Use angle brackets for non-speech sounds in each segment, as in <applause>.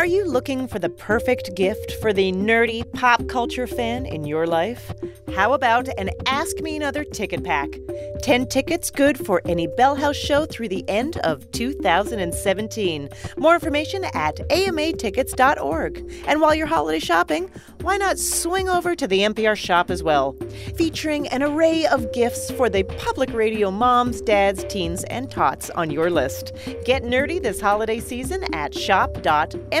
Are you looking for the perfect gift for the nerdy pop culture fan in your life? How about an Ask Me Another ticket pack? 10 tickets good for any Bell House show through the end of 2017. More information at amatickets.org. And while you're holiday shopping, why not swing over to the NPR shop as well? Featuring an array of gifts for the public radio moms, dads, teens, and tots on your list. Get nerdy this holiday season at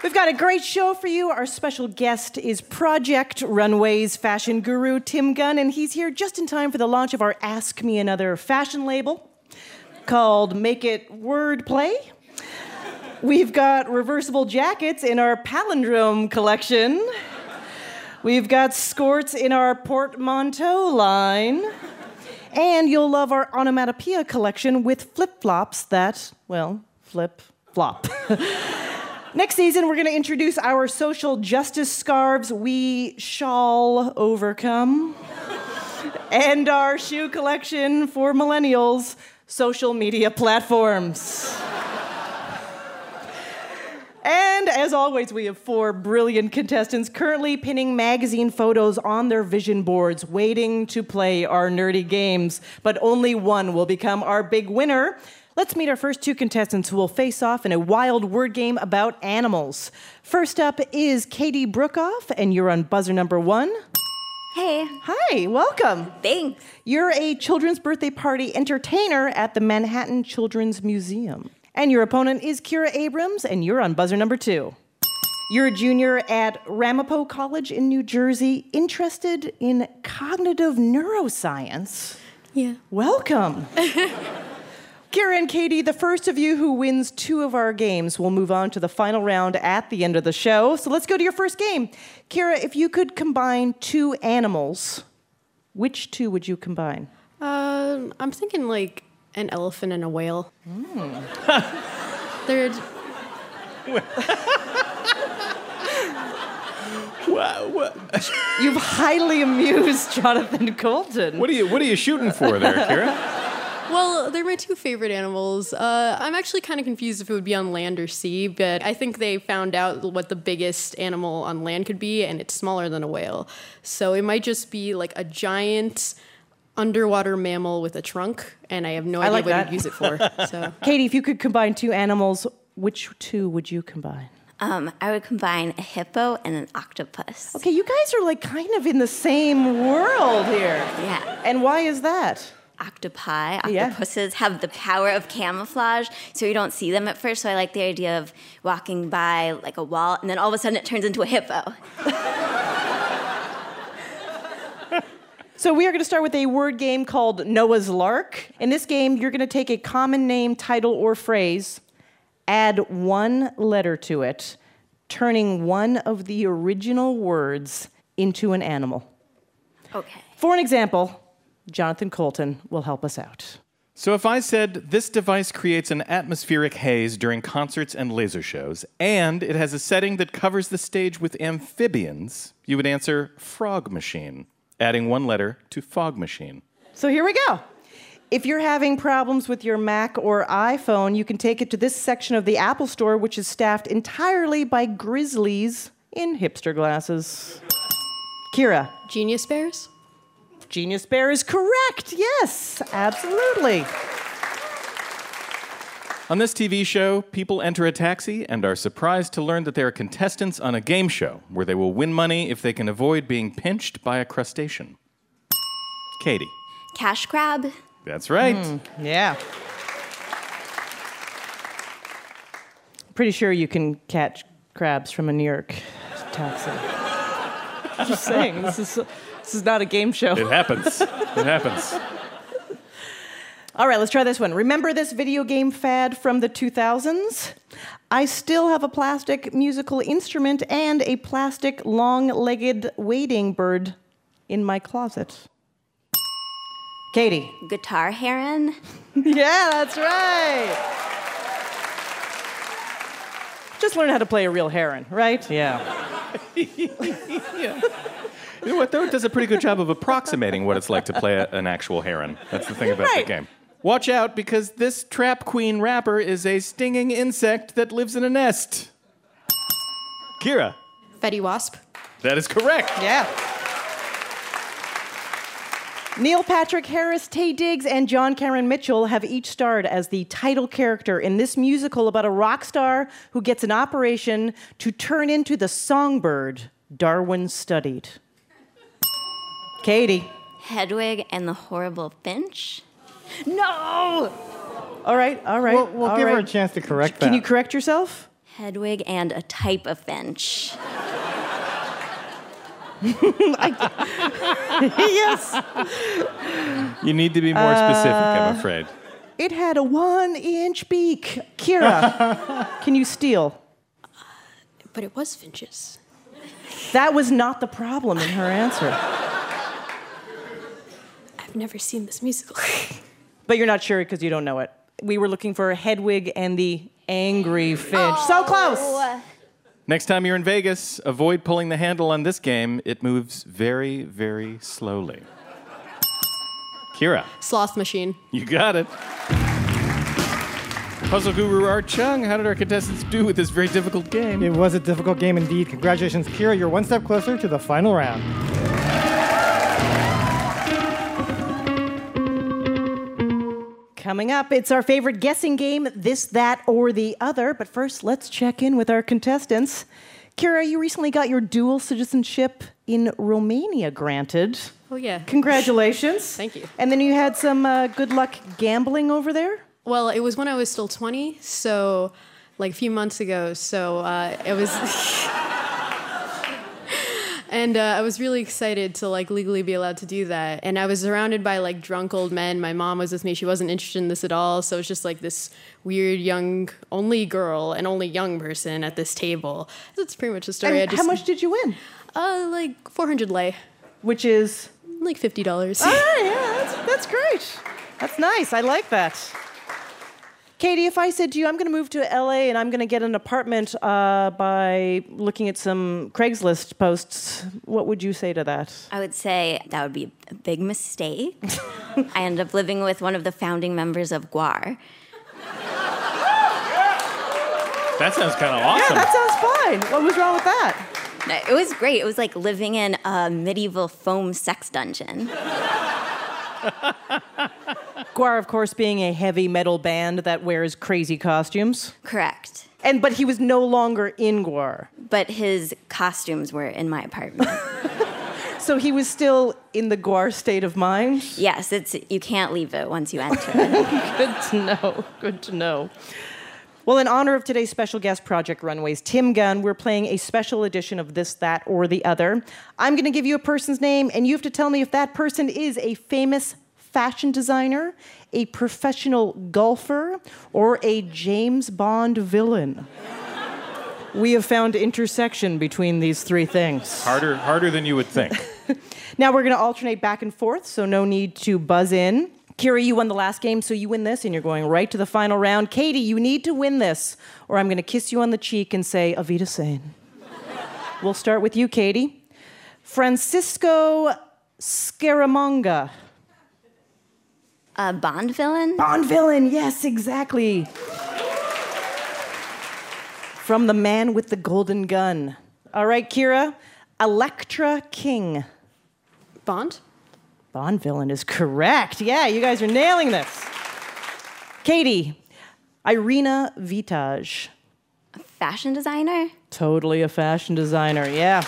We've got a great show for you. Our special guest is Project Runway's fashion guru, Tim Gunn, and he's here just in time for the launch of our Ask Me Another fashion label called Make It Wordplay. We've got reversible jackets in our palindrome collection. We've got skirts in our portmanteau line. And you'll love our onomatopoeia collection with flip flops that, well, flip flop. <laughs> Next season, we're going to introduce our social justice scarves we shall overcome, <laughs> and our shoe collection for millennials, social media platforms. And as always, we have four brilliant contestants currently pinning magazine photos on their vision boards, waiting to play our nerdy games. But only one will become our big winner. Let's meet our first two contestants who will face off in a wild word game about animals. First up is Katie Brookoff, and you're on buzzer number one. Hey, Hi, welcome. thanks. You're a children's birthday party entertainer at the Manhattan Children's Museum. And your opponent is Kira Abrams, and you're on buzzer number two. You're a junior at Ramapo College in New Jersey, interested in cognitive neuroscience. Yeah. Welcome. <laughs> Kira and Katie, the first of you who wins two of our games will move on to the final round at the end of the show. So let's go to your first game. Kira, if you could combine two animals, which two would you combine? Um, I'm thinking like an elephant and a whale. They're Wow, <laughs> what, You've highly amused Jonathan Coulton. what are you What are you shooting for there, Kira? <laughs> well, they're my two favorite animals. Uh, I'm actually kind of confused if it would be on land or sea, but I think they found out what the biggest animal on land could be, and it's smaller than a whale. So it might just be like a giant underwater mammal with a trunk, and I have no idea like what that. you'd use it for. <laughs> So Katie, if you could combine two animals, which two would you combine? Um, I would combine a hippo and an octopus. Okay, you guys are like kind of in the same world here. Yeah. And why is that? Octopi, Yeah. octopuses have the power of camouflage, so you don't see them at first. So I like the idea of walking by like a wall, and then all of a sudden it turns into a hippo. <laughs> So we are going to start with a word game called Noah's Lark. In this game, you're going to take a common name, title, or phrase, add one letter to it, turning one of the original words into an animal. Okay. For an example, Jonathan Coulton will help us out. So if I said this device creates an atmospheric haze during concerts and laser shows, and it has a setting that covers the stage with amphibians, you would answer frog machine, adding one letter to fog machine. So here we go. If you're having problems with your Mac or iPhone, you can take it to this section of the Apple Store, which is staffed entirely by grizzlies in hipster glasses. Kira, genius bears. Genius Bear is correct. Yes, absolutely. On this TV show, people enter a taxi and are surprised to learn that they are contestants on a game show where they will win money if they can avoid being pinched by a crustacean. Katie. Cash crab. That's right. Hmm, yeah. Pretty sure you can catch crabs from a New York taxi. <laughs> Just saying, this is this is not a game show. It happens. it happens. All right, let's try this one. Remember this video game fad from the 2000s? I still have a plastic musical instrument and a plastic long legged wading bird in my closet. Katie. Guitar heron. <laughs> yeah, that's right. Just learn how to play a real heron, right? Yeah. <laughs> yeah. You know what, though? It does a pretty good job of approximating what it's like to play a, an actual heron. That's the thing about Right. the game. Watch out, because this Trap Queen rapper is a stinging insect that lives in a nest. Kira, Fetty Wasp. that is correct. Yeah. Neil Patrick Harris, Taye Diggs, and John Cameron Mitchell have each starred as the title character in this musical about a rock star who gets an operation to turn into the songbird Darwin studied. Katie. Hedwig and the Horrible Finch. No! All right, all right. We'll, we'll all give her a chance to correct that. Can you correct yourself? Hedwig and a type of finch. <laughs> yes. You need to be more specific, I'm uh, afraid. It had a one inch beak. Kira, <laughs> can you steal? But it was finches. That was not the problem in her answer. I've never seen this musical. <laughs> But you're not sure because you don't know it. We were looking for Hedwig and the Angry Finch. So oh. close. Next time you're in Vegas, avoid pulling the handle on this game. It moves very, very slowly. Kira, Sloth machine. you got it. Puzzle guru Art Chung, how did our contestants do with this very difficult game? It was a difficult game indeed. Congratulations, Kira. You're one step closer to the final round. Coming up, it's our favorite guessing game this, that, or the other. But first, let's check in with our contestants. Kira, you recently got your dual citizenship in Romania granted. Oh, yeah. Congratulations. <laughs> Thank you. And then you had some uh, good luck gambling over there? Well, it was when I was still 20, so like a few months ago. So uh, it was. <laughs> and uh, I was really excited to like legally be allowed to do that. And I was surrounded by like drunk old men. My mom was with me. She wasn't interested in this at all. So it was just like this weird young, only girl and only young person at this table. That's pretty much the story. And I how much did you win? Uh, like 400 lei, Which is. like $50. All right, yeah, that's, that's great. That's nice. I like that. Katie, if I said to you, I'm going to move to LA and I'm going to get an apartment uh, by looking at some Craigslist posts, what would you say to that? I would say that would be a big mistake. I ended up living with one of the founding members of Gwar. That sounds kind of awesome. Yeah, awesome. that sounds fine. What was wrong with that? It was great. It was like living in a medieval foam sex dungeon. <laughs> Gwar, of course, being a heavy metal band that wears crazy costumes. Correct. And but he was no longer in Gwar. But his costumes were in my apartment. <laughs> <laughs> So he was still in the Gwar state of mind. yes, it's you can't leave it once you enter. <laughs> Good to know. Good to know. Well, in honor of today's special guest, Project Runways, Tim Gunn, we're playing a special edition of This, That, or the Other. I'm going to give you a person's name, and you have to tell me if that person is a famous fashion designer, a professional golfer, or a James Bond villain. We have found intersection between these three things. Harder, harder than you would think. <laughs> Now we're going to alternate back and forth, so no need to buzz in. Kira, you won the last game, so you win this, and you're going right to the final round. Katie, you need to win this, or I'm going to kiss you on the cheek and say, Avita Sane. we'll start with you, Katie. Francisco Scaramanga. A Bond villain? Bond villain, yes, exactly. From the man with the golden gun. All right, Kira. Elektra King. Bond? Bond villain is correct. Yeah, you guys are nailing this. Katie, Irina Vitage. A fashion designer? Totally a fashion designer, yeah.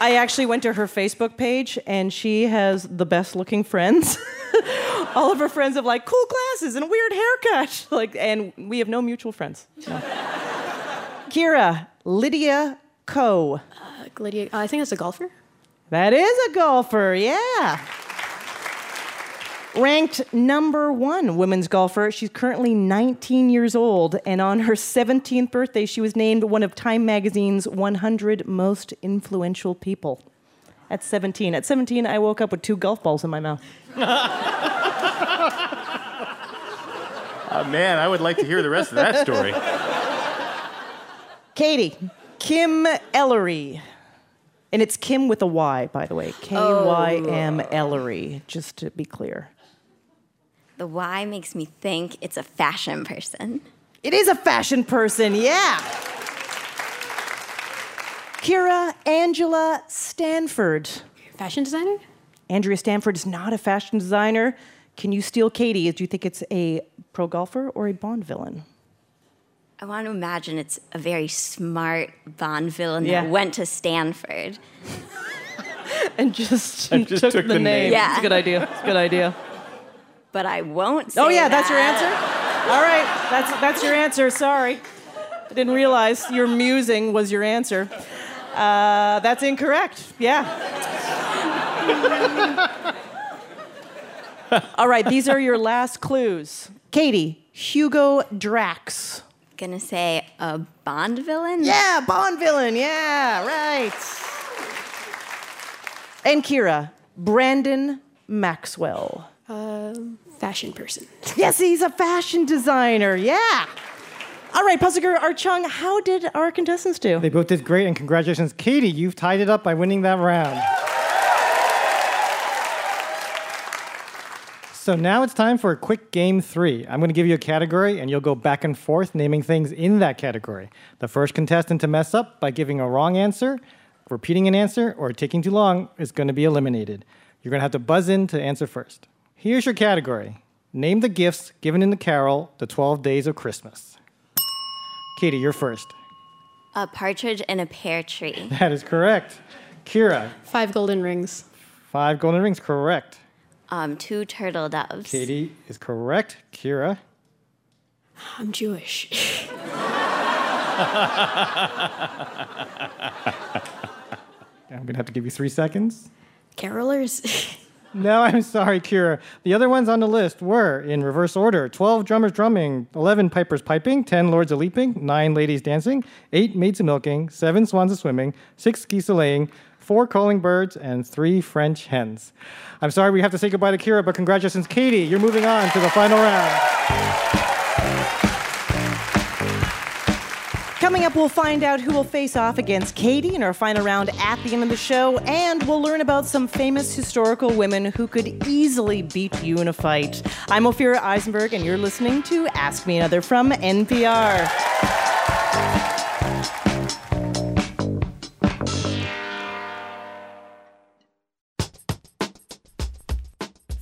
I actually went to her Facebook page and she has the best looking friends. <laughs> All of her friends have like cool glasses and a weird haircut. <laughs> Like, and we have no mutual friends. No. <laughs> Kira, Lydia Ko. Uh, Lydia, I think that's a golfer. That is a golfer, yeah. Ranked number one women's golfer, she's currently 19 years old, and on her 17th birthday, she was named one of Time Magazine's 100 most influential people. At 17. At 17, I woke up with two golf balls in my mouth. <laughs> Uh, man, I would like to hear the rest of that story. Katie, Kim Ellery. And it's Kim with a Y, by the way. K Y M Ellery, just to be clear. The Y makes me think it's a fashion person. It is a fashion person, yeah. Kira Angela Stanford. Fashion designer? Andrea Stanford is not a fashion designer. Can you steal Katie? Do you think it's a pro golfer or a Bond villain? I want to imagine it's a very smart Bond villain Yeah. that went to Stanford. <laughs> And just, And just took the name. name. Yeah. It's a good idea. It's a good idea. But I won't say Oh yeah, that's your answer. All right, that's that's your answer. Sorry, I didn't realize your musing was your answer. Uh, that's incorrect. Yeah. <laughs> All right, these are your last clues. Katie, Hugo Drax. Gonna say a Bond villain? Yeah, Bond villain. Yeah, right. And Kira, Brandon Maxwell. Um, fashion person. Yes, he's a fashion designer. Yeah. All right, Puzzle Guru Art how did our contestants do? They both did great, and congratulations, Katie. You've tied it up by winning that round. So now it's time for a quick game three. I'm going to give you a category, and you'll go back and forth naming things in that category. The first contestant to mess up by giving a wrong answer, repeating an answer, or taking too long is going to be eliminated. You're going to have to buzz in to answer first. Here's your category Name the gifts given in the carol, The 12 Days of Christmas. Katie, you're first. A partridge in a pear tree. <laughs> That is correct. Kira, Five golden rings. five golden rings, correct. Um, two turtle doves. Katie is correct. Kira, I'm Jewish. <laughs> I'm gonna have to give you three seconds. Carolers. <laughs> No, <laughs> I'm sorry, Kira. The other ones on the list were in reverse order 12 drummers drumming, 11 pipers piping, 10 lords a leaping, 9 ladies dancing, 8 maids a milking, 7 swans a swimming, 6 geese a laying, 4 calling birds, and 3 French hens. I'm sorry we have to say goodbye to Kira, but congratulations, Katie. You're moving on to the final round. Coming up, we'll find out who will face off against Katie in our final round at the end of the show, and we'll learn about some famous historical women who could easily beat you in a fight. I'm Ophira Eisenberg, and you're listening to Ask Me Another from NPR.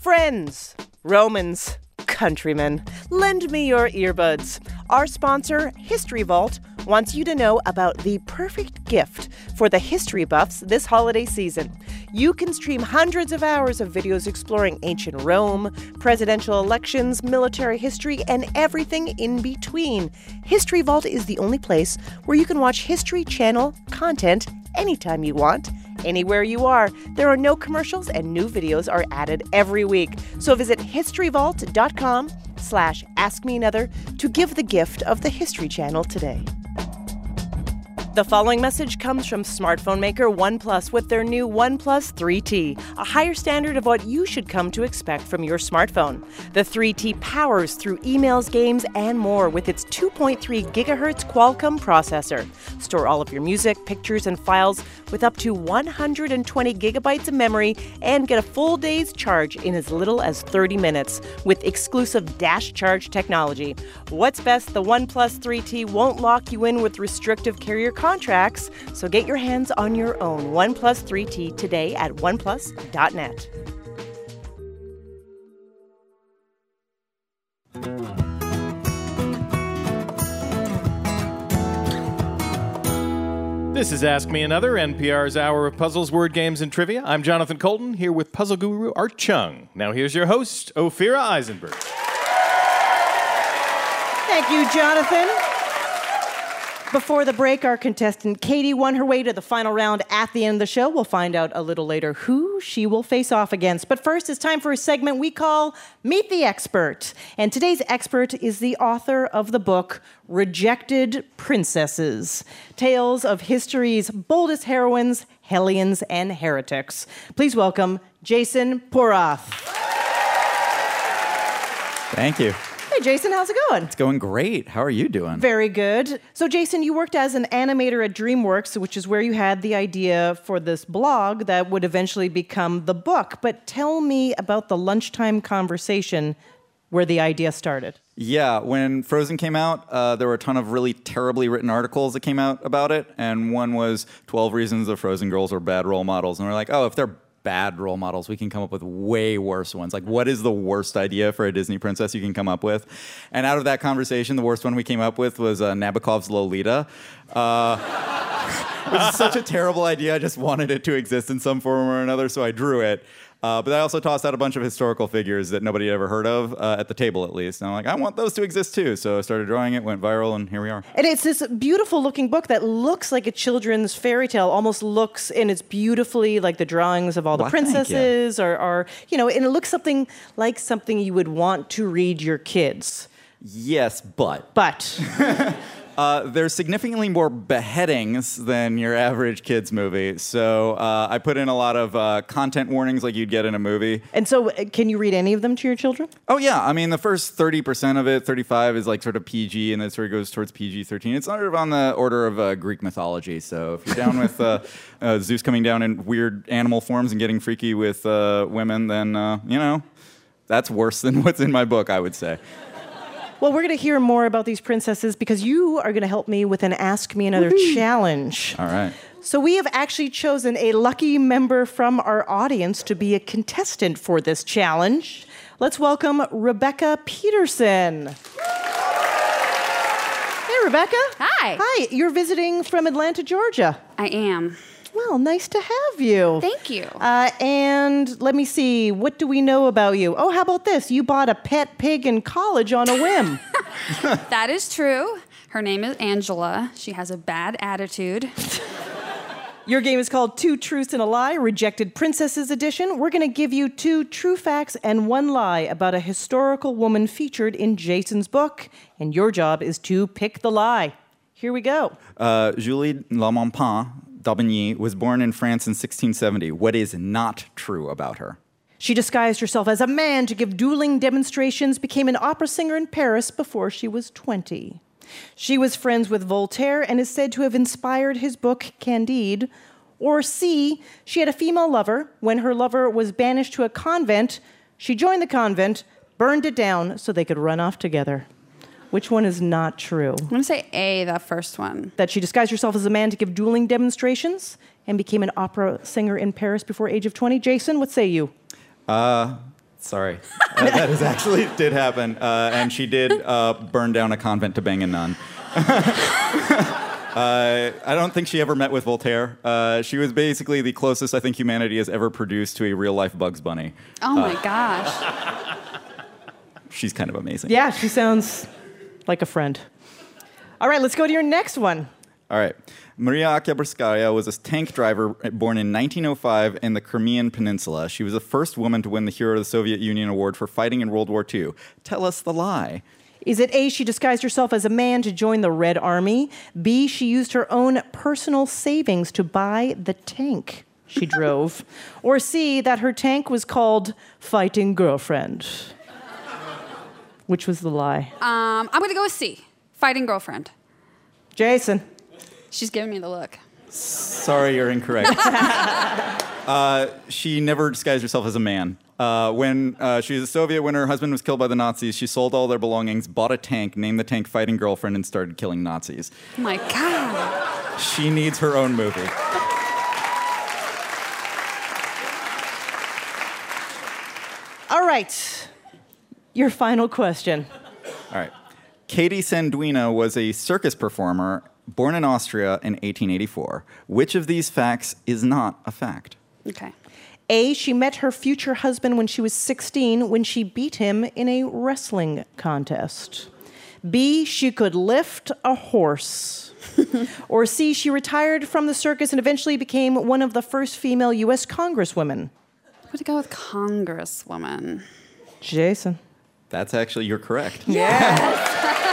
Friends, Romans, countrymen, lend me your earbuds. Our sponsor, History Vault, wants you to know about the perfect gift for the history buffs this holiday season. You can stream hundreds of hours of videos exploring ancient Rome, presidential elections, military history, and everything in between. History Vault is the only place where you can watch History Channel content anytime you want anywhere you are. There are no commercials and new videos are added every week. So visit historyvault.com slash ask me another to give the gift of the History Channel today. The following message comes from smartphone maker OnePlus with their new OnePlus 3T, a higher standard of what you should come to expect from your smartphone. The 3T powers through emails, games, and more with its 2.3 gigahertz Qualcomm processor. Store all of your music, pictures, and files with up to 120 gigabytes of memory and get a full day's charge in as little as 30 minutes with exclusive dash charge technology. What's best, the OnePlus 3T won't lock you in with restrictive carrier contracts, so get your hands on your own OnePlus 3T today at oneplus.net. This is Ask Me Another, NPR's hour of puzzles, word games, and trivia. I'm Jonathan Coulton, here with puzzle guru Art Chung. Now here's your host, Ophira Eisenberg. Thank you, Jonathan. Before the break, our contestant Katie won her way to the final round at the end of the show. We'll find out a little later who she will face off against. But first, it's time for a segment we call Meet the Expert. And today's expert is the author of the book Rejected Princesses Tales of History's Boldest Heroines, Hellions, and Heretics. Please welcome Jason Porath. Thank you. Hey, Jason, how's it going? It's going great. How are you doing? Very good. So, Jason, you worked as an animator at DreamWorks, which is where you had the idea for this blog that would eventually become the book. But tell me about the lunchtime conversation where the idea started. Yeah, when Frozen came out, uh, there were a ton of really terribly written articles that came out about it, and one was 12 reasons the Frozen girls are bad role models. And we're like, oh, if they're bad role models, we can come up with way worse ones. Like, what is the worst idea for a Disney princess you can come up with? And out of that conversation, the worst one we came up with was uh, Nabokov's Lolita. Uh, <laughs> it was such a terrible idea. I just wanted it to exist in some form or another, so I drew it. Uh, but I also tossed out a bunch of historical figures that nobody had ever heard of, uh, at the table at least. And I'm like, I want those to exist too. So I started drawing it, went viral, and here we are. And it's this beautiful looking book that looks like a children's fairy tale, almost looks, and it's beautifully like the drawings of all the Why, thank you. princesses or, are, you know, and it looks something like something you would want to read your kids. Yes, but But <laughs> uh, there's significantly more beheadings than your average kids movie. So uh, I put in a lot of uh, content warnings like you'd get in a movie. And so, uh, can you read any of them to your children? Oh yeah, I mean the first thirty percent of it, thirty-five is like sort of PG, and then it sort of goes towards PG thirteen. It's sort of on the order of uh, Greek mythology. So if you're down with uh, <laughs> uh, Zeus coming down in weird animal forms and getting freaky with uh, women, then uh, you know that's worse than <laughs> what's in my book. I would say. Well, we're going to hear more about these princesses because you are going to help me with an Ask Me Another challenge. All right. So, we have actually chosen a lucky member from our audience to be a contestant for this challenge. Let's welcome Rebecca Peterson. Hey, Rebecca. Hi. Hi, you're visiting from Atlanta, Georgia. I am. Well, nice to have you. Thank you. Uh, and let me see, what do we know about you? Oh, how about this? You bought a pet pig in college on a whim. <laughs> <laughs> that is true. Her name is Angela. She has a bad attitude. Your game is called Two Truths and a Lie, Rejected Princesses Edition. We're going to give you two true facts and one lie about a historical woman featured in Jason's book, and your job is to pick the lie. Here we go. Uh, Julie La Maupin d'Aubigny was born in France in 1670. What is not true about her? She disguised herself as a man to give dueling demonstrations, became an opera singer in Paris before she was 20. She was friends with Voltaire and is said to have inspired his book Candide. Or C, she had a female lover. When her lover was banished to a convent, she joined the convent, burned it down so they could run off together. Which one is not true? I'm going to say A, that first one. That she disguised herself as a man to give dueling demonstrations and became an opera singer in Paris before age of 20. Jason, what say you? Uh, sorry. Uh, that is actually did happen. Uh, and she did uh, burn down a convent to bang a nun. <laughs> Uh, I don't think she ever met with Voltaire. Uh, she was basically the closest I think humanity has ever produced to a real life Bugs Bunny. Oh my gosh. She's kind of amazing. Yeah, she sounds like a friend. All right, let's go to your next one. All right. Maria Oktyabrskaya was a tank driver born in 1905 in the Crimean Peninsula. She was the first woman to win the Hero of the Soviet Union Award for fighting in World War II. Tell us the lie. Is it A, she disguised herself as a man to join the Red Army? B, she used her own personal savings to buy the tank she <laughs> drove? Or C, that her tank was called Fighting Girlfriend? Which was the lie? Um, I'm going to go with C, fighting girlfriend. Jason. She's giving me the look. Sorry, you're incorrect. <laughs> uh, she never disguised herself as a man. Uh, when uh, she was a Soviet, when her husband was killed by the Nazis, she sold all their belongings, bought a tank, named the tank Fighting Girlfriend, and started killing Nazis. Oh my God. She needs her own movie. All right. Your final question. All right. Katie Sandwina was a circus performer born in Austria in 1884. Which of these facts is not a fact? Okay. A, she met her future husband when she was 16 when she beat him in a wrestling contest. B. She could lift a horse. <laughs> or C. She retired from the circus and eventually became one of the first female U.S. Congresswomen. I'm going to go with Congresswoman. Jason. That's actually, you're correct. <laughs>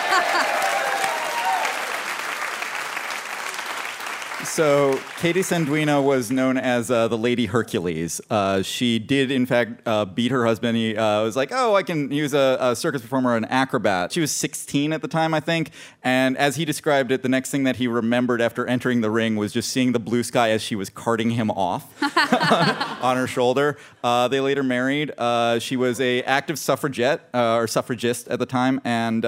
So Katie Sandwina was known as uh, the Lady Hercules. Uh, she did, in fact, uh, beat her husband. He uh, was like, "Oh, I can." He was a, a circus performer, an acrobat. She was 16 at the time, I think. And as he described it, the next thing that he remembered after entering the ring was just seeing the blue sky as she was carting him off <laughs> on her shoulder. Uh, they later married. Uh, she was a active suffragette or suffragist at the time, and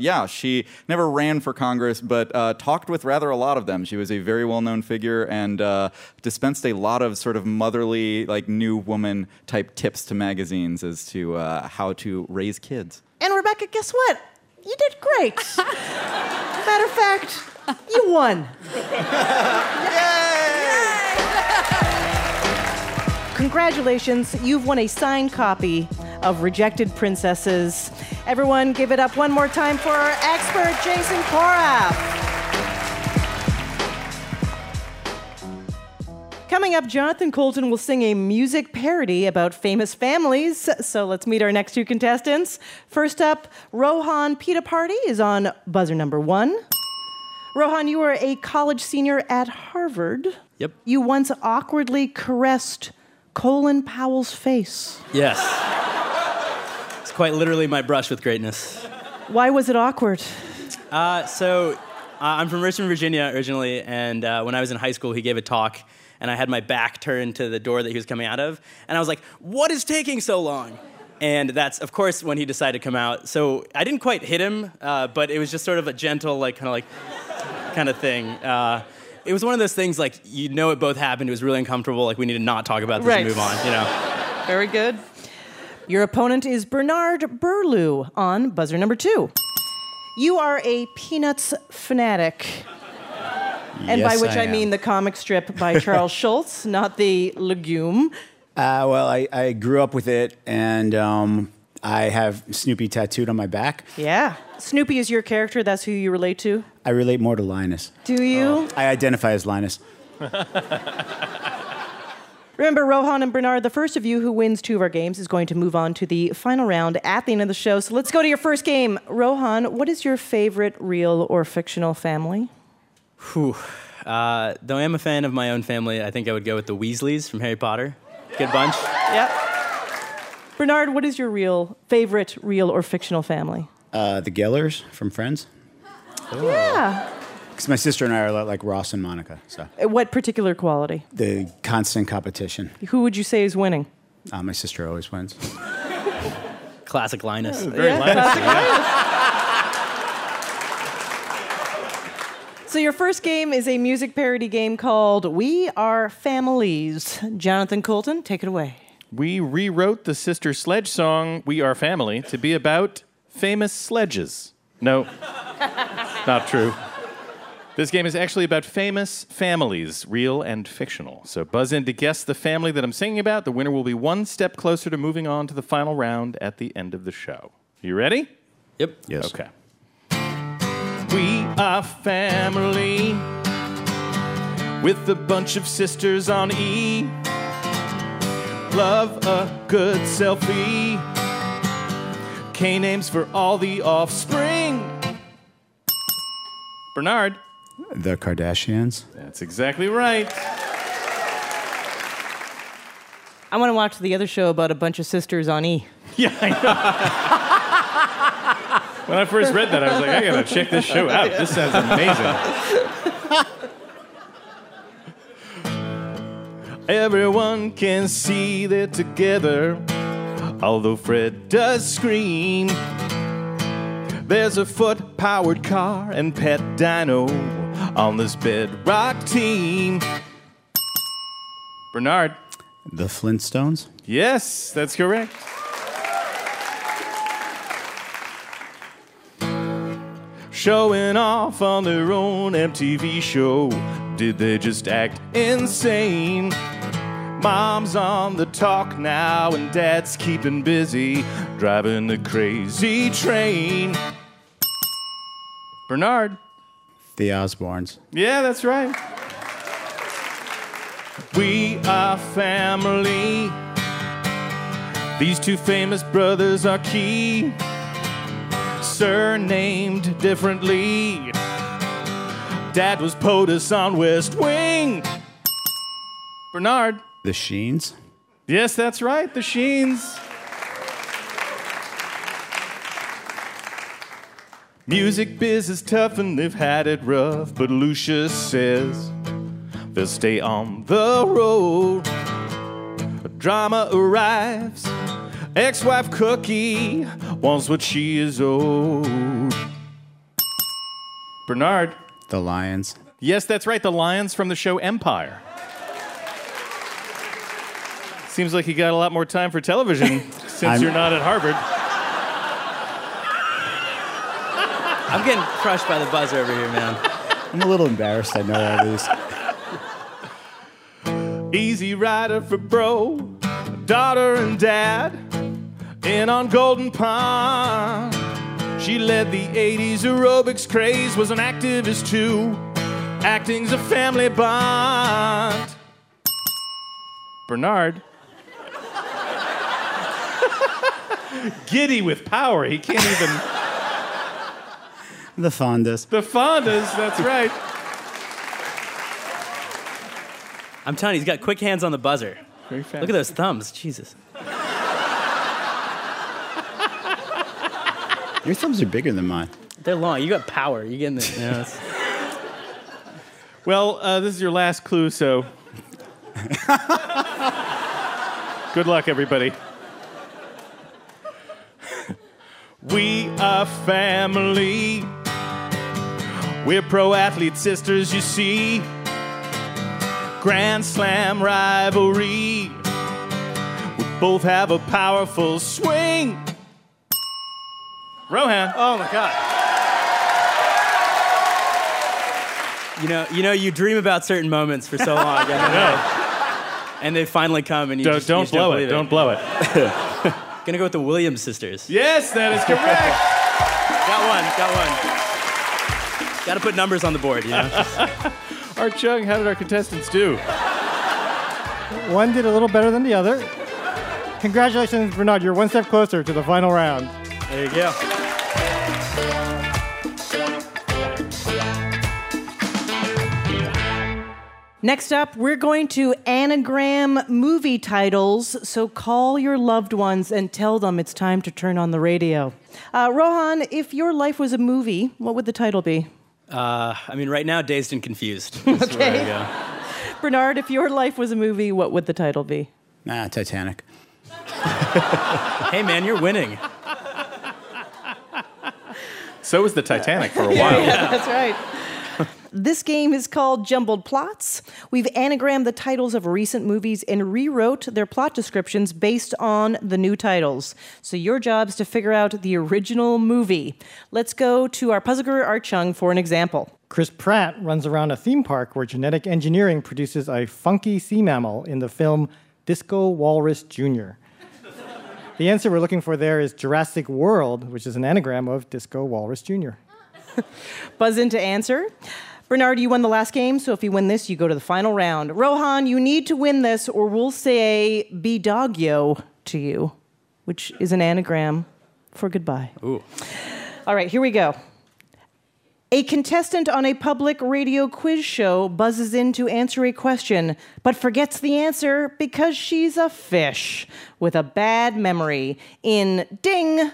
yeah, she never ran for Congress, but talked with rather a lot of them. She was a very well-known figure and uh, dispensed a lot of sort of motherly, like new woman type tips to magazines as to uh, how to raise kids. And Rebecca, guess what? You did great. <laughs> Matter of fact, you won. <laughs> Congratulations, you've won a signed copy of Rejected Princesses. Everyone, give it up one more time for our expert, Jason Porath. Coming up, Jonathan Coulton will sing a music parody about famous families. So let's meet our next two contestants. First up, Rohan Pita Party is on buzzer number one. Rohan, you were a college senior at Harvard. Yep. You once awkwardly caressed Colin Powell's face. Yes. It's quite literally my brush with greatness. Why was it awkward? Uh, so, uh, I'm from Richmond, Virginia originally, and uh, when I was in high school, he gave a talk, and I had my back turned to the door that he was coming out of, and I was like, "What is taking so long?" And that's, of course, when he decided to come out. So I didn't quite hit him, uh, but it was just sort of a gentle, like, kind of like, kind of thing. Uh, it was one of those things like you know it both happened. It was really uncomfortable. Like we need to not talk about this Right. and move on. You know. Very good. Your opponent is Bernard Burlew on buzzer number two. You are a Peanuts fanatic. And by which I, I mean the comic strip by Charles <laughs> Schulz, not the legume. Uh, well, I, I grew up with it, and um, I have Snoopy tattooed on my back. Yeah. Snoopy is your character. That's who you relate to. I relate more to Linus. Do you? I identify as Linus. <laughs> Remember, Rohan and Bernard, the first of you who wins two of our games is going to move on to the final round at the end of the show. So let's go to your first game. Rohan, what is your favorite real or fictional family? Whew. Uh, though I am a fan of my own family, I think I would go with the Weasleys from Harry Potter. Good bunch. Yep. Bernard, what is your real favorite real or fictional family? Uh, the Gellers from Friends. Yeah. Because my sister and I are a lot like Ross and Monica. So Uh, What particular quality? the constant competition. Who would you say is winning? Uh, my sister always wins. Classic Linus. Very <laughs> So your first game is a music parody game called We Are Families. Jonathan Coulton, take it away. We rewrote the Sister Sledge song, We Are Family, to be about famous sledges. No, <laughs> not true. This game is actually about famous families, real and fictional. So buzz in to guess the family that I'm singing about. The winner will be one step closer to moving on to the final round at the end of the show. You ready? Yep. Yes. Okay. We are family with a bunch of sisters on E. Love a good selfie. K names for all the offspring. Bernard. The Kardashians. That's exactly right. I want to watch the other show about a bunch of sisters on E. Yeah, I know. <laughs> when I first read that, I was like, I gotta check this show out. This sounds amazing. Everyone can see they're together, although Fred does scream. There's a foot powered car and pet dino on this bedrock team. Bernard. The Flintstones. Yes, that's correct. Showing off on their own MTV show. Did they just act insane? Mom's on the talk now, and dad's keeping busy driving the crazy train. Bernard. The Osbournes. Yeah, that's right. We are family. These two famous brothers are key, surnamed differently. Dad was POTUS on West Wing. Bernard. The Sheens. Yes, that's right, the Sheens. Music biz is tough and they've had it rough, but Lucius says they'll stay on the road. A drama arrives. Ex wife Cookie wants what she is owed. Bernard. The Lyons. Yes, that's right, the Lyons from the show Empire. Seems like you got a lot more time for television <laughs> since I'm- you're not at Harvard. I'm getting crushed by the buzzer over here, man. I'm a little embarrassed. I know all these. Easy rider for bro, daughter and dad, in on Golden Pond. She led the 80s aerobics craze, was an activist too. Acting's a family bond. Bernard. <laughs> Giddy with power. He can't even. The Fondas. The Fondas, that's right. I'm telling you, he's got quick hands on the buzzer. Very fast. Look at those thumbs. Jesus. Your thumbs are bigger than mine. They're long. You got power. You getting the. You know, it's- Well, uh, this is your last clue, so. Good luck, everybody. we are family. We're pro athlete sisters, you see. Grand Slam rivalry. We both have a powerful swing. Rohan. oh my God. You know, you know, you dream about certain moments for so long, and <laughs> they finally come, and you Don't, just, don't just blow don't it. believe Don't blow it. <laughs> Gonna go with the Williams sisters. yes, that is correct. <laughs> Got one. Got one. Got to put numbers on the board, you know. Art Chung, how did our contestants do? One did a little better than the other. Congratulations, Bernard. You're one step closer to the final round. There you go. Next up, we're going to anagram movie titles. So call your loved ones and tell them it's time to turn on the radio. Uh, Rohan, if your life was a movie, what would the title be? Uh, I mean, right now, dazed and confused. <laughs> is where I Okay. Bernard, if your life was a movie, what would the title be? Nah, Titanic. <laughs> Hey, man, you're winning. So was the Titanic for a <laughs> while. yeah, That's right. This game is called Jumbled Plots. We've anagrammed the titles of recent movies and rewrote their plot descriptions based on the new titles. So your job is to figure out the original movie. Let's go to our puzzle guru Art Chung for an example. Chris Pratt runs around a theme park where genetic engineering produces a funky sea mammal in the film Disco Walrus Jr. The answer we're looking for there is Jurassic World, which is an anagram of Disco Walrus Jr. <laughs> Buzz in to answer. Bernard, you won the last game, so if you win this, you go to the final round. Rohan, you need to win this, or we'll say be dogyo to you, which is an anagram for goodbye. Ooh. All right, here we go. A contestant on a public radio quiz show buzzes in to answer a question, but forgets the answer because she's a fish with a bad memory in Ding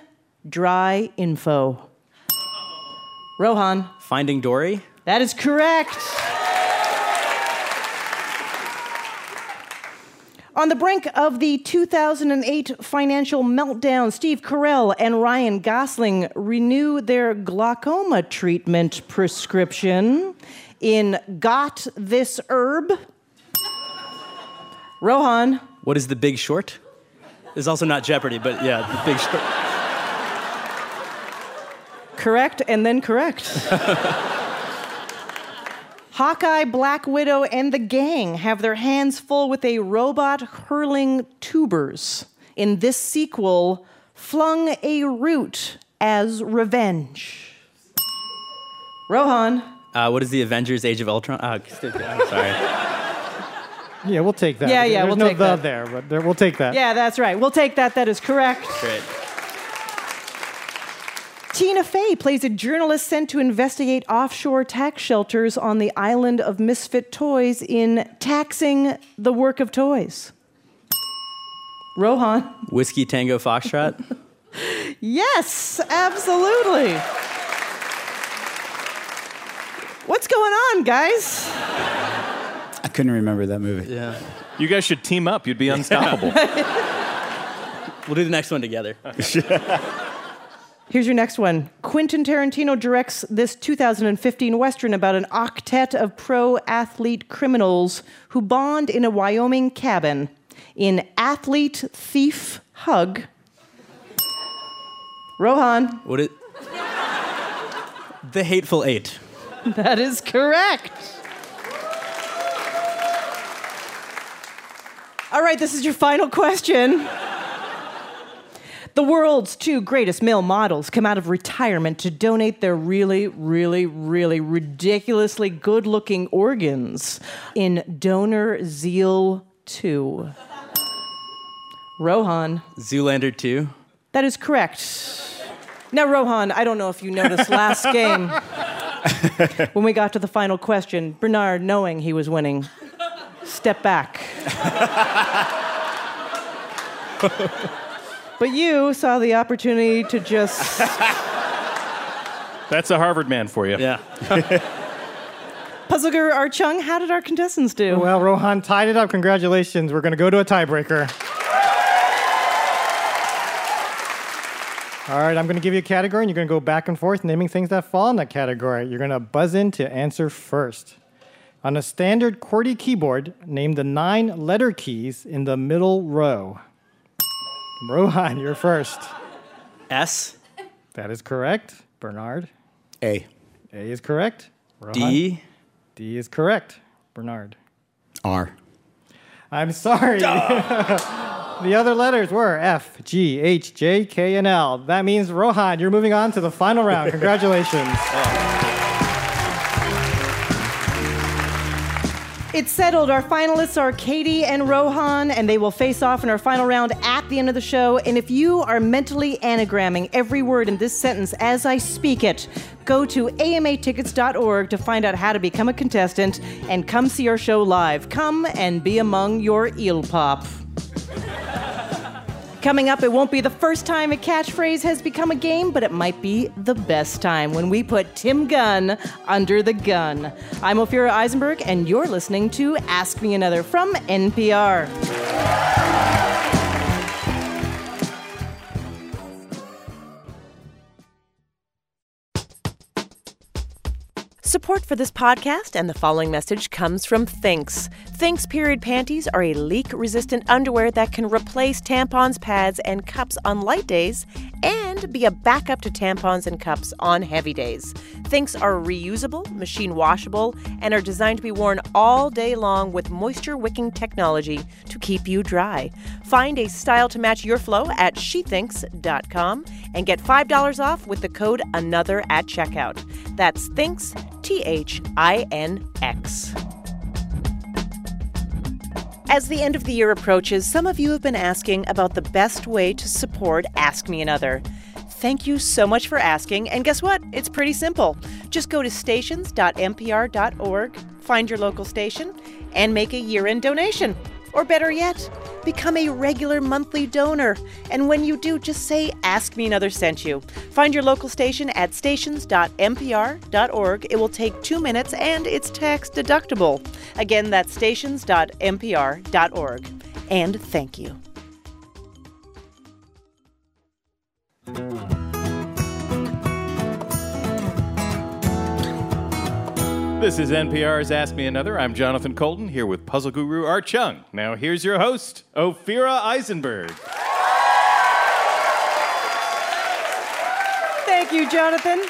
Dry Info. Rohan, Finding Dory. That is correct. On the brink of the 2008 financial meltdown, Steve Carell and Ryan Gosling renew their glaucoma treatment prescription in Got This Herb. Rohan, What is the Big Short? It's also not Jeopardy, but yeah, the Big Short. correct and then correct. <laughs> Hawkeye, Black Widow, and the gang have their hands full with a robot hurling tubers. In this sequel, flung a root as revenge. Rohan. Uh, what is the Avengers Age of Ultron? Uh, <laughs> stupid. I'm sorry. Yeah, we'll take that. Yeah, yeah, There's we'll no take the that. there, but there, we'll take that. Yeah, that's right. We'll take that. That is correct. Great. Tina Fey plays a journalist sent to investigate offshore tax shelters on the island of misfit toys in Taxing the Work of Toys. Rohan. Whiskey Tango Foxtrot. <laughs> Yes, absolutely. What's going on, guys? I couldn't remember that movie. yeah. You guys should team up. You'd be unstoppable. <laughs> We'll do the next one together. <laughs> Here's your next one. Quentin Tarantino directs this 2015 Western about an octet of pro athlete criminals who bond in a Wyoming cabin. In Athlete Thief Hug, Rohan, What it? The Hateful Eight. <laughs> that is correct. All right, this is your final question. The world's two greatest male models come out of retirement to donate their really, really, really ridiculously good looking organs in Donor Zeal 2. Rohan, Zoolander 2. that is correct. Now, Rohan, I don't know if you noticed last <laughs> game when we got to the final question, Bernard, knowing he was winning, stepped back. <laughs> but you saw the opportunity to just <laughs> That's a Harvard man for you. Yeah. <laughs> puzzle guru Art Chung. How did our contestants do? Well, Rohan tied it up. Congratulations. We're going to go to a tiebreaker. All right, I'm going to give you a category, and you're going to go back and forth naming things that fall in that category. You're going to buzz in to answer first. On a standard QWERTY keyboard, name the nine letter keys in the middle row. Rohan, you're first. S. That is correct. Bernard, A. A is correct. Rohan, D. D is correct. Bernard. R. I'm sorry. <laughs> the other letters were F, G, H, J, K, and L. That means Rohan, you're moving on to the final round. <laughs> Congratulations. Oh. It's settled. Our finalists are Katie and Rohan, and they will face off in our final round at the end of the show. And if you are mentally anagramming every word in this sentence as I speak it, go to amatickets.org to find out how to become a contestant and come see our show live. Come and be among your eel pop. Coming up, it won't be the first time a catchphrase has become a game, but it might be the best time when we put Tim Gunn under the gun. I'm Ophira Eisenberg, and you're listening to Ask Me Another from NPR. Support for this podcast and the following message comes from Thinx. Thinx period panties are a leak resistant underwear that can replace tampons, pads, and cups on light days and be a backup to tampons and cups on heavy days. Thinx are reusable, machine washable, and are designed to be worn all day long with moisture wicking technology to keep you dry. Find a style to match your flow at shethinx.com and get $5 off with the code ANOTHER at checkout. That's Thinx, T H I N X. As the end of the year approaches, some of you have been asking about the best way to support Ask Me Another. Thank you so much for asking, and guess what? It's pretty simple. Just go to stations.npr.org, find your local station, and make a year end donation. Or better yet, become a regular monthly donor. And when you do, just say, Ask Me Another sent you. Find your local station at stations.npr.org. It will take two minutes and it's tax deductible. Again, that's stations.npr.org. And thank you. This is NPR's Ask Me Another. I'm Jonathan Coulton here with puzzle guru Art Chung. Now here's your host, Ophira Eisenberg. Thank you, Jonathan.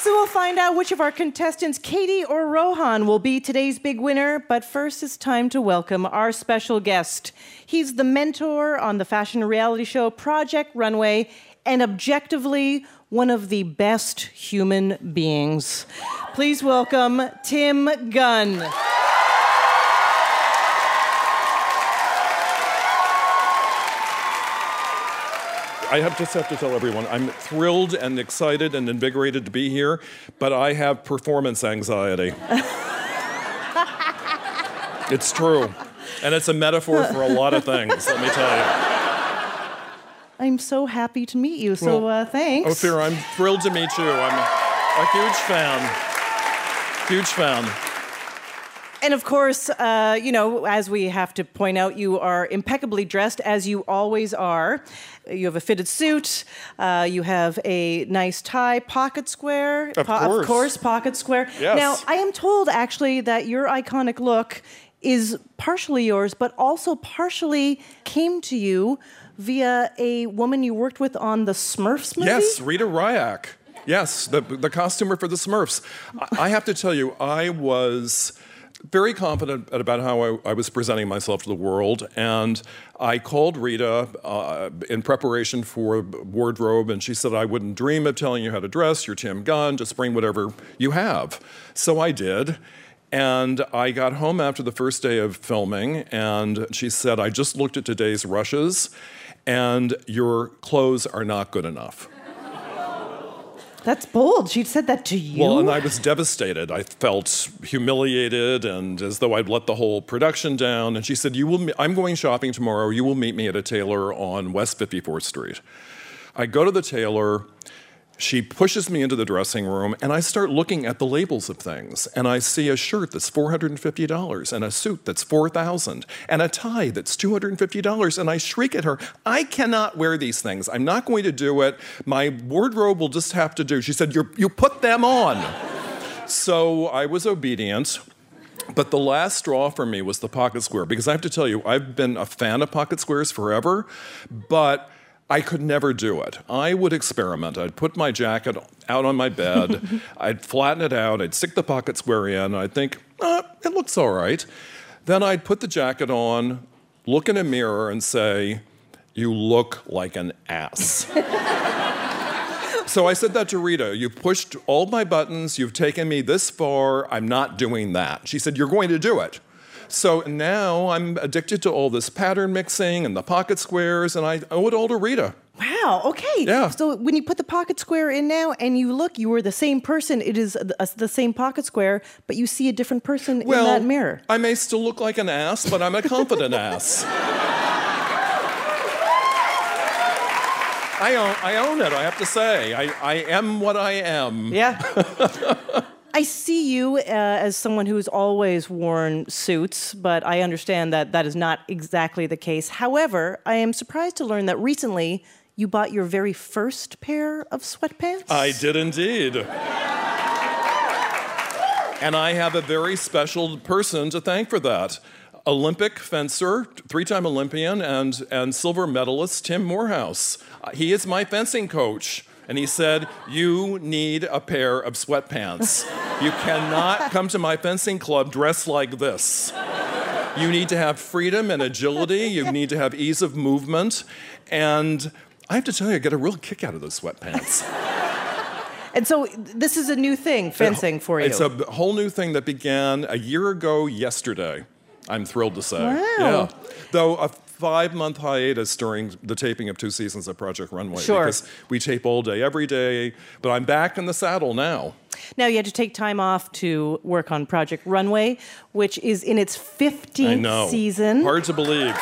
So we'll find out which of our contestants, Katie or Rohan, will be today's big winner. But first, it's time to welcome our special guest. He's the mentor on the fashion reality show Project Runway and objectively one of the best human beings. Please welcome Tim Gunn. I have just have to tell everyone I'm thrilled and excited and invigorated to be here, but I have performance anxiety. <laughs> it's true. And it's a metaphor for a lot of things, let me tell you. I'm so happy to meet you, so Well, uh, thanks. Ophir, I'm thrilled to meet you. I'm a, a huge fan. Huge fan. And of course, uh, you know, as we have to point out, you are impeccably dressed, as you always are. You have a fitted suit. Uh, you have a nice tie, pocket square. Of Of course. course, pocket square. Yes. Now, I am told actually that your iconic look is partially yours, but also partially came to you via a woman you worked with on the Smurfs movie. Yes, Rita Ryack. Yes, the, the costumer for the Smurfs. I, I have to tell you, I was very confident about how I, I was presenting myself to the world, and I called Rita uh, in preparation for wardrobe, and she said I wouldn't dream of telling you how to dress. You're Tim Gunn. Just bring whatever you have. So I did. And I got home after the first day of filming, and she said, I just looked at today's rushes, and your clothes are not good enough. That's bold. She said that to you. Well, and I was devastated. I felt humiliated and as though I'd let the whole production down. And she said, "You will. I'm going shopping tomorrow. You will meet me at a tailor on West 54th Street." I go to the tailor. She pushes me into the dressing room, and I start looking at the labels of things. And I see a shirt that's $450, and a suit that's 4,000, and a tie that's $250. And I shriek at her, I cannot wear these things. I'm not going to do it. My wardrobe will just have to do. She said, You put them on. so I was obedient. But the last straw for me was the pocket square because I have to tell you, I've been a fan of pocket squares forever, but I could never do it. I would experiment. I'd put my jacket out on my bed, <laughs> I'd flatten it out, I'd stick the pocket square in, I'd think, ah, it looks all right. Then I'd put the jacket on, look in a mirror, and say, You look like an ass. <laughs> So I said that to Rita. You've pushed all my buttons. You've taken me this far. I'm not doing that. She said, You're going to do it. So now I'm addicted to all this pattern mixing and the pocket squares, and I owe it all to Rita. Wow. Okay. Yeah. So when you put the pocket square in now, and you look, you are the same person. It is the, uh, the same pocket square, but you see a different person Well, in that mirror. I may still look like an ass, but I'm a confident <laughs> ass. I own, I own it, I have to say. I, I am what I am. Yeah. <laughs> I see you uh, as someone who's always worn suits, but I understand that that is not exactly the case. However, I am surprised to learn that recently you bought your very first pair of sweatpants. I did indeed. And I have a very special person to thank for that. Olympic fencer, three time Olympian, and, and silver medalist Tim Morehouse. Uh, He is my fencing coach. And he said, You need a pair of sweatpants. You cannot come to my fencing club dressed like this. You need to have freedom and agility. You need to have ease of movement. And I have to tell you, I get a real kick out of those sweatpants. and so this is a new thing, fencing for you. It's a whole new thing that began a year ago yesterday. I'm thrilled to say. Wow. Yeah. Though a five month hiatus during the taping of two seasons of Project Runway. Sure. Because we tape all day, every day. But I'm back in the saddle now. Now you had to take time off to work on Project Runway, which is in its 15th I know. season. Hard to believe.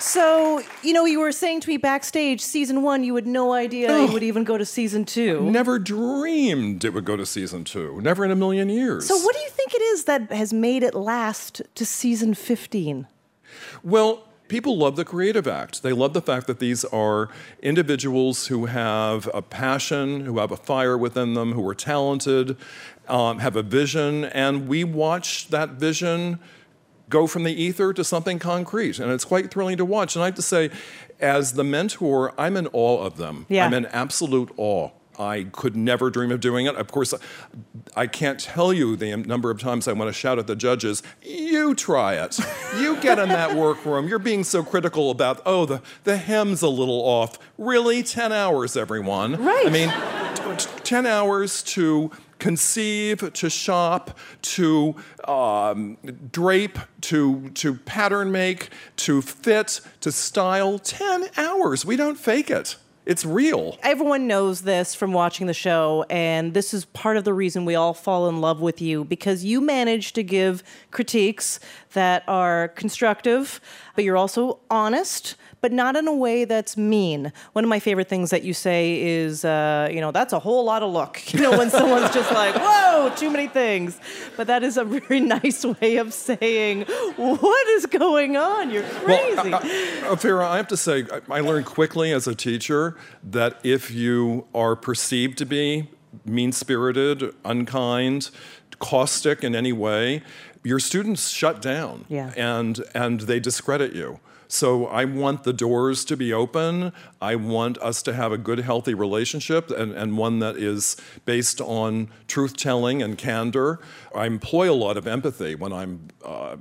So, you know, you were saying to me backstage, season one, you had no idea it would even go to season two. Never dreamed it would go to season two. Never in a million years. So, what do you think it is that has made it last to season 15? Well, people love the creative act. They love the fact that these are individuals who have a passion, who have a fire within them, who are talented, um, have a vision, and we watch that vision go from the ether to something concrete. And it's quite thrilling to watch. And I have to say, as the mentor, I'm in awe of them. Yeah. I'm in absolute awe I could never dream of doing it. Of course, I can't tell you the number of times I want to shout at the judges, you try it. You get in that workroom. You're being so critical about, oh, the, the hem's a little off. Really? 10 hours, everyone. Right. I mean, t- t- 10 hours to conceive, to shop, to um, drape, to, to pattern make, to fit, to style. 10 hours. We don't fake it. It's real. Everyone knows this from watching the show, and this is part of the reason we all fall in love with you because you manage to give critiques that are constructive, but you're also honest, but not in a way that's mean. One of my favorite things that you say is, uh, you know, that's a whole lot of look. <laughs> You know, when someone's just like, whoa, too many things. But that is a very <laughs> nice way of saying, what is going on? You're crazy. Well, I, I, Farah, I have to say, I, I learned quickly as a teacher that if you are perceived to be mean spirited, unkind, caustic in any way, your students shut down Yeah. and, and they discredit you. So I want the doors to be open. I want us to have a good, healthy relationship and, and one that is based on truth telling and candor. I employ a lot of empathy when I'm uh,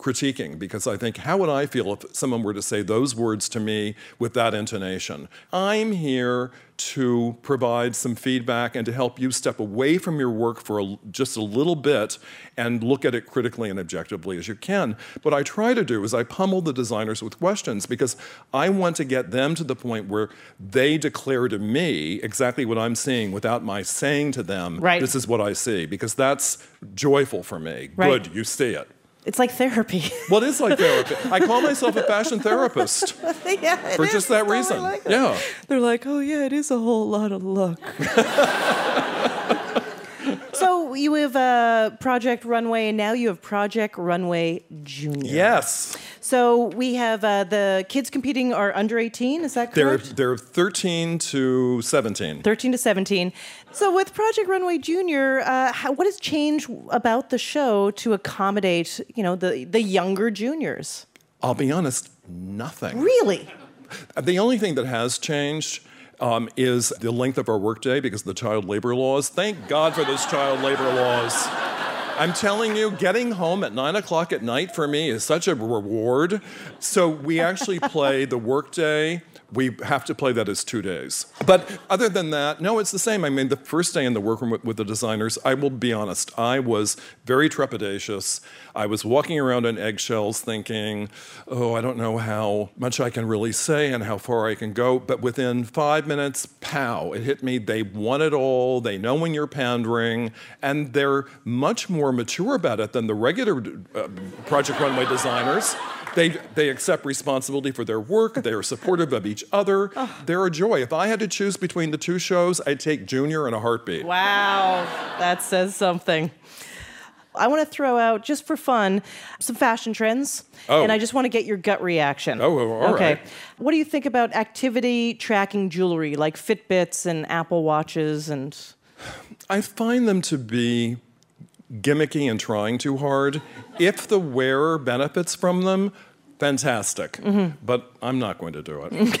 critiquing because I think, how would I feel if someone were to say those words to me with that intonation? I'm here to provide some feedback and to help you step away from your work for a, just a little bit and look at it critically and objectively as you can. What I try to do is I pummel the designers with questions because I want to get them to the point where they declare to me exactly what I'm seeing without my saying to them, Right. this is what I see, because that's joyful for me. Right. Good, you see it. It's like therapy. <laughs> Well, it is like therapy. I call myself a fashion <laughs> therapist <laughs> yeah, for just that reason. like yeah. They're like, oh, yeah, it is a whole lot of luck. So you have uh, Project Runway, and now you have Project Runway Junior. Yes. So we have uh, the kids competing are under 18, is that They're, correct? they're 13 to 17. 13 to 17. So with Project Runway Junior, uh, how, what has changed about the show to accommodate, you know, the, the younger juniors? I'll be honest, nothing. Really? The only thing that has changed um, is the length of our workday because of the child labor laws. Thank God for those child labor laws. I'm telling you, getting home at nine o'clock at night for me is such a reward. So we actually <laughs> play the workday. We have to play that as two days. But other than that, no, it's the same. I mean, the first day in the workroom with, with the designers, I will be honest, I was very trepidatious. I was walking around on eggshells thinking, oh, I don't know how much I can really say and how far I can go. But within five minutes, pow, it hit me. They want it all. They know when you're pandering. And they're much more mature about it than the regular uh, Project Runway designers. They, they accept responsibility for their work. They are supportive of each other. They're a joy. If I had to choose between the two shows, I'd take Junior in a heartbeat. Wow, that says something. I want to throw out, just for fun, some fashion trends. Oh. And I just want to get your gut reaction. Oh, all okay. right. What do you think about activity tracking jewelry like Fitbits and Apple Watches and. I find them to be gimmicky and trying too hard. If the wearer benefits from them, fantastic. Mm-hmm. But I'm not going to do it. <laughs>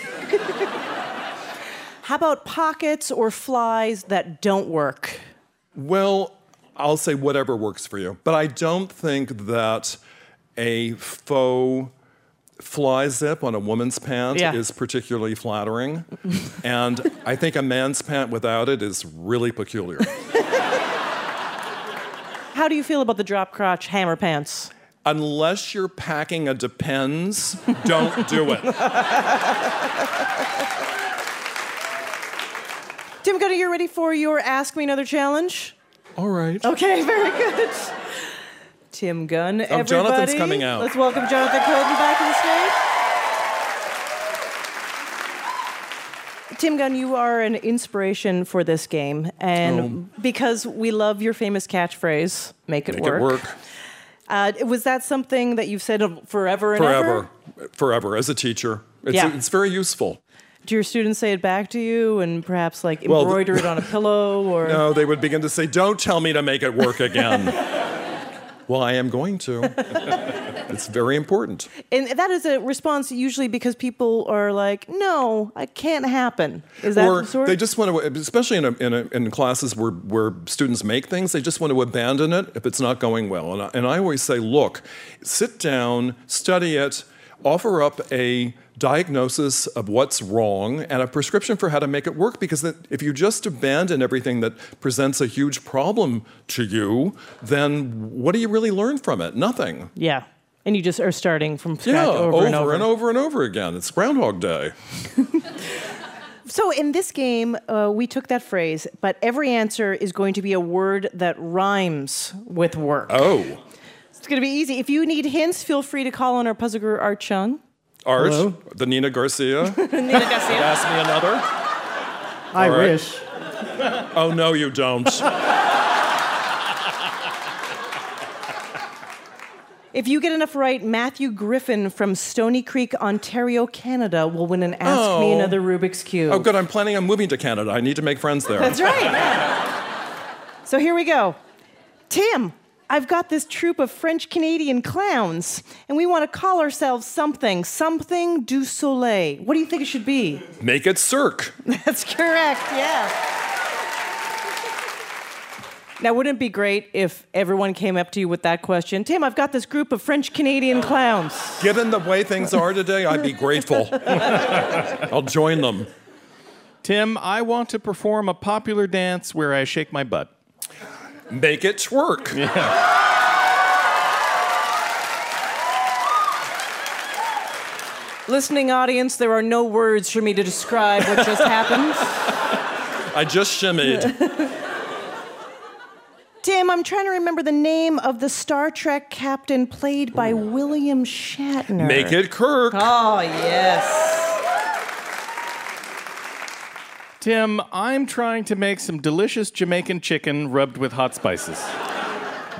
How about pockets or flies that don't work? well, I'll say whatever works for you. But I don't think that a faux fly zip on a woman's pant Yeah. is particularly flattering. <laughs> and I think a man's pant without it is really peculiar. <laughs> How do you feel about the drop crotch hammer pants? Unless you're packing a Depends, don't do it. <laughs> Tim Gunner, you're ready for your Ask Me Another challenge? All right. Okay, very good. Tim Gunn, oh, everybody. Jonathan's coming out. Let's welcome Jonathan Coulton back to the stage. Tim Gunn, you are an inspiration for this game, and because we love your famous catchphrase, "Make it work. Make work." it work. Uh, was that something that you've said forever and Forever. ever? Forever. As a teacher, it's, Yeah. it's very useful. Do your students say it back to you, and perhaps like Well, the- embroider it on a <laughs> pillow, or No, they would begin to say, Don't tell me to make it work again. <laughs> well, I am going to. <laughs> It's very important. And that is a response usually because people are like, no, it can't happen. Is that or the sort? they just want to, especially in, a, in, a, in classes where, where students make things, they just want to abandon it if it's not going well. And I, and I always say, look, sit down, study it, offer up a diagnosis of what's wrong and a prescription for how to make it work because if you just abandon everything that presents a huge problem to you then what do you really learn from it nothing yeah. And you just are starting from scratch yeah over, and over. and over and over again it's groundhog day <laughs> So in this game, uh, we took that phrase, but every answer is going to be a word that rhymes with work. oh It's going to be easy. If you need hints, feel free to call on our puzzle guru, Art Chung. art Hello? the nina garcia <laughs> Nina Garcia. ask me another I All right. wish. oh no you don't <laughs> If you get enough right, Matthew Griffin from Stony Creek, Ontario, Canada will win an Ask Me Oh. Another Rubik's Cube. oh good i'm planning on moving to canada i need to make friends there That's right. <laughs> So here we go. Tim, I've got this troupe of French Canadian clowns, and we want to call ourselves something, something du soleil. What do you think it should be? make it cirque <laughs> That's correct, yeah. Now, wouldn't it be great if everyone came up to you with that question? Tim, I've got this group of French Canadian clowns. Given the way things are today, I'd be grateful. <laughs> I'll join them. Tim, I want to perform a popular dance where I shake my butt. Make it twerk. Listening audience, there are no words for me to describe what just <laughs> happened. I just shimmied. <laughs> Tim, I'm trying to remember the name of the Star Trek captain played by William Shatner. Make it Kirk. Oh, yes. Tim, I'm trying to make some delicious Jamaican chicken rubbed with hot spices.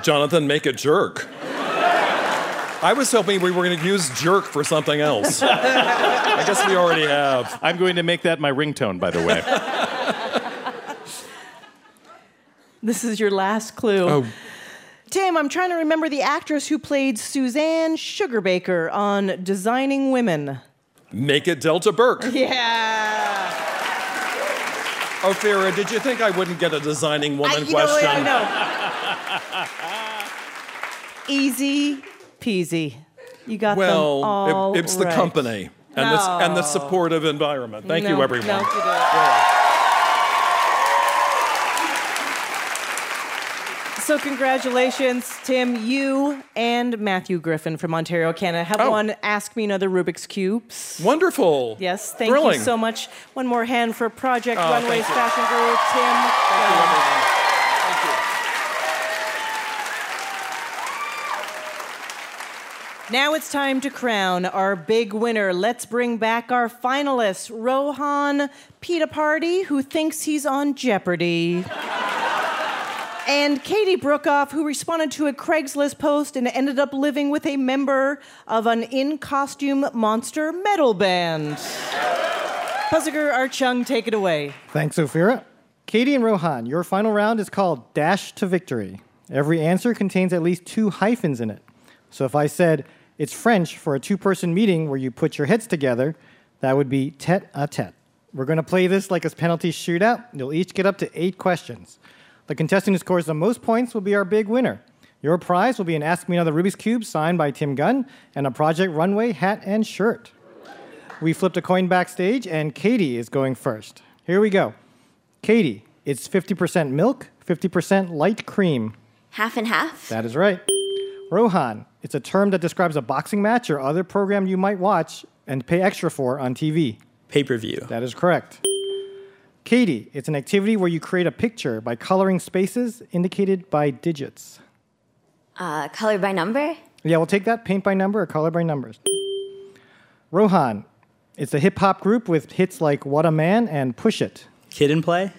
Jonathan, make it jerk. I was hoping we were going to use jerk for something else. <laughs> I guess we already have. I'm going to make that my ringtone, by the way. <laughs> This is your last clue. Oh. Tim, I'm trying to remember the actress who played Suzanne Sugarbaker on Designing Women. Make it Delta Burke. Yeah. Ophira, did you think I wouldn't get a designing woman you know what? question? I know. Easy peasy. You got them Well, all it- it's the company and, the, and the supportive environment. Thank you, No, everyone. no, you didn't. So congratulations, Tim. You and Matthew Griffin from Ontario, Canada have Oh. won Ask Me Another Rubik's Cubes. Wonderful. Yes, thank Thrilling. you so much. One more hand for Project Oh, Runways. Fashion Guru, Tim. Thank you, everyone. Thank you. Now it's time to crown our big winner. Let's bring back our finalists Rohan Pita Party, who thinks he's on Jeopardy. And Katie Brookoff, who responded to a Craigslist post and ended up living with a member of an in costume monster metal band. Puzzler Art Chung, take it away. Thanks, Ophira. Katie and Rohan, your final round is called Dash to Victory. Every answer contains at least two hyphens in it. So if I said it's French for a two person meeting where you put your heads together, that would be tete a tete. We're going to play this like a penalty shootout. You'll each get up to eight questions. The contestant who scores the most points will be our big winner. Your prize will be an Ask Me Another Rubik's Cube signed by Tim Gunn and a Project Runway hat and shirt. We flipped a coin backstage, and Katie is going first. Here we go. Katie, it's 50% milk, 50% light cream. Half and half. That is right. Rohan, it's a term that describes a boxing match or other program you might watch and pay extra for on TV. Pay per view. That is correct. Katie, it's an activity where you create a picture by coloring spaces indicated by digits. Uh, color by number. Yeah, we'll take that paint by number or color by numbers. Rohan, it's a hip hop group with hits like What a Man and Push It. Kid and play.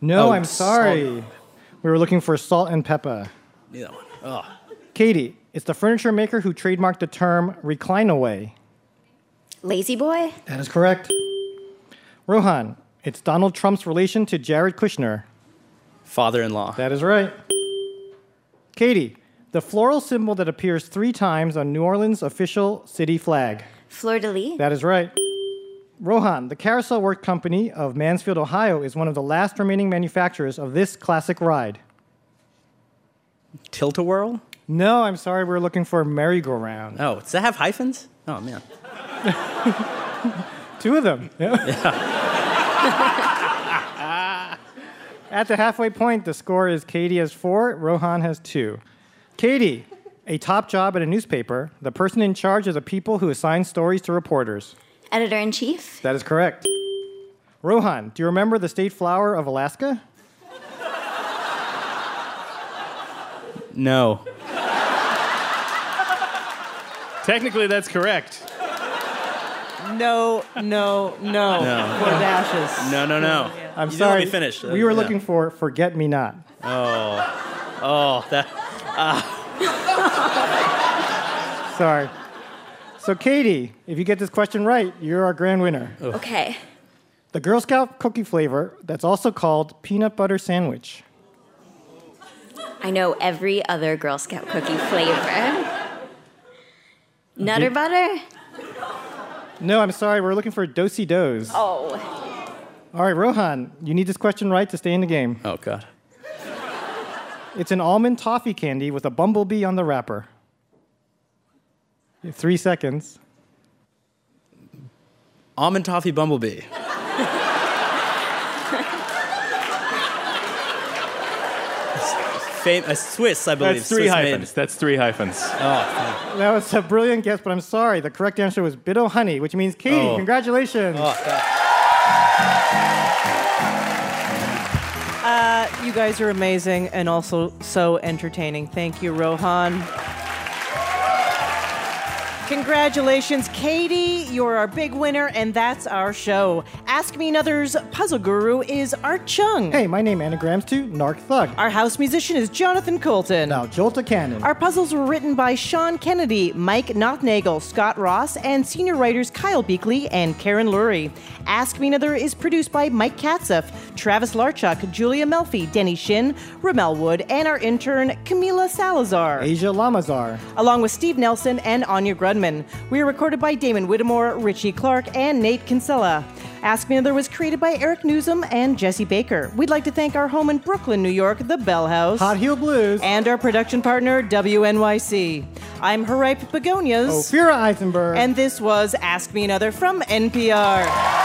No, Oh, I'm sorry. We were looking for Salt-N-Pepa. Neither one. Oh. Katie, it's the furniture maker who trademarked the term recline away. La-Z-Boy. That is correct. Rohan, it's Donald Trump's relation to Jared Kushner. Father-in-law. That is right. Katie, The floral symbol that appears three times on New Orleans' official city flag. Fleur de lis. That is right. Rohan, the Carousel Work Company of Mansfield, Ohio, is one of the last remaining manufacturers of this classic ride. Tilt-a-whirl? No, I'm sorry, we're looking for merry-go-round. Oh, does that have hyphens? Oh man. <laughs> Two of them. <laughs> <laughs> At the halfway point, the score is Katie has four, Rohan has two. Katie, a top job at a newspaper, the person in charge of the people who assign stories to reporters. Editor in chief. That is correct. Rohan, do you remember the state flower of Alaska? No. <laughs> Technically, that's correct. No, no, no. No. Four dashes. No, no, no. I'm You didn't sorry. Let me finish. Uh, we were Yeah. looking for Forget Me Not. Oh. Oh, that. Ah. Sorry. So, Katie, if you get this question right, you're our grand winner. Okay. The Girl Scout cookie flavor that's also called peanut butter sandwich. I know every other Girl Scout cookie flavor. Nutter butter? No, I'm sorry, we're looking for Do-si-dos. Oh. All right, Rohan, you need this question right to stay in the game. Oh God. It's an almond toffee candy with a bumblebee on the wrapper. Three seconds. Almond toffee bumblebee. Fam- a Swiss, I believe. That's three Swiss made. hyphens. That's three hyphens. Oh, That was a brilliant guess, but I'm sorry. The correct answer was Bit-O-Honey, which means Katie, Oh. congratulations. Uh, you guys are amazing and also so entertaining. Thank you, Rohan. Congratulations, Katie. You're our big winner, and that's our show. Ask Me Another's puzzle guru is Art Chung. Hey, my name anagrams to Narc Thug. Our house musician is Jonathan Coulton. Now, Jolta Cannon. Our puzzles were written by Sean Kennedy, Mike Nothnagel, Scott Ross, and senior writers Kyle Beakley and Karen Lurie. Ask Me Another is produced by Mike Katzif, Travis Larchuk, Julia Melfi, Denny Shin, Ramel Wood, and our intern Camila Salazar. Asia Lamazar. Along with Steve Nelson and Anya Grundmann. We are recorded by Damon Whittemore, Richie Clark, and Nate Kinsella. Ask Me Another was created by Eric Nuzum and Jesse Baker. We'd like to thank our home in Brooklyn, New York, the Bell House. Hot Heel Blues. And our production partner, WNYC. I'm Haripe Begonias. Ophira Eisenberg. And this was Ask Me Another from NPR.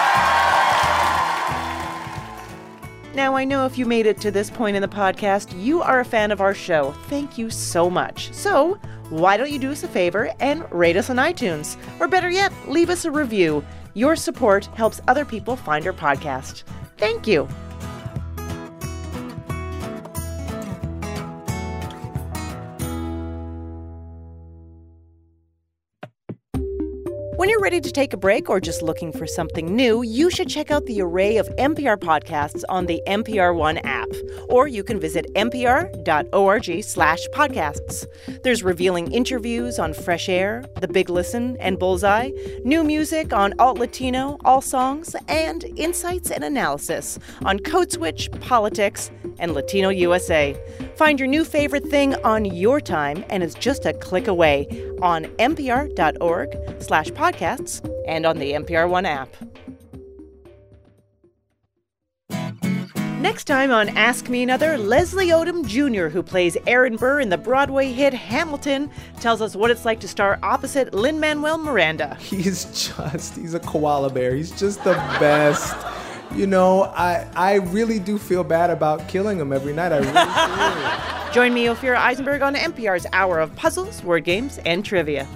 Now, I know if you made it to this point in the podcast, you are a fan of our show. Thank you so much. So, why don't you do us a favor and rate us on iTunes? Or better yet, leave us a review. Your support helps other people find our podcast. Thank you. When you're ready to take a break or just looking for something new, you should check out the array of NPR podcasts on the NPR One app, or you can visit npr.org/podcasts. There's revealing interviews on Fresh Air, The Big Listen, and Bullseye, new music on Alt Latino, All Songs, and insights and analysis on Code Switch, politics, and Latino USA. Find your new favorite thing on your time, and it's just a click away on npr.org/podcasts and on the NPR One app. Next time on Ask Me Another, Leslie Odom Jr., who plays Aaron Burr in the Broadway hit Hamilton, tells us what it's like to star opposite Lin Manuel Miranda. He's just, he's a koala bear. He's just the best. You know, I, I really do feel bad about killing him every night. I really do. <laughs> Join me, Ophira Eisenberg, on NPR's Hour of Puzzles, Word Games, and Trivia.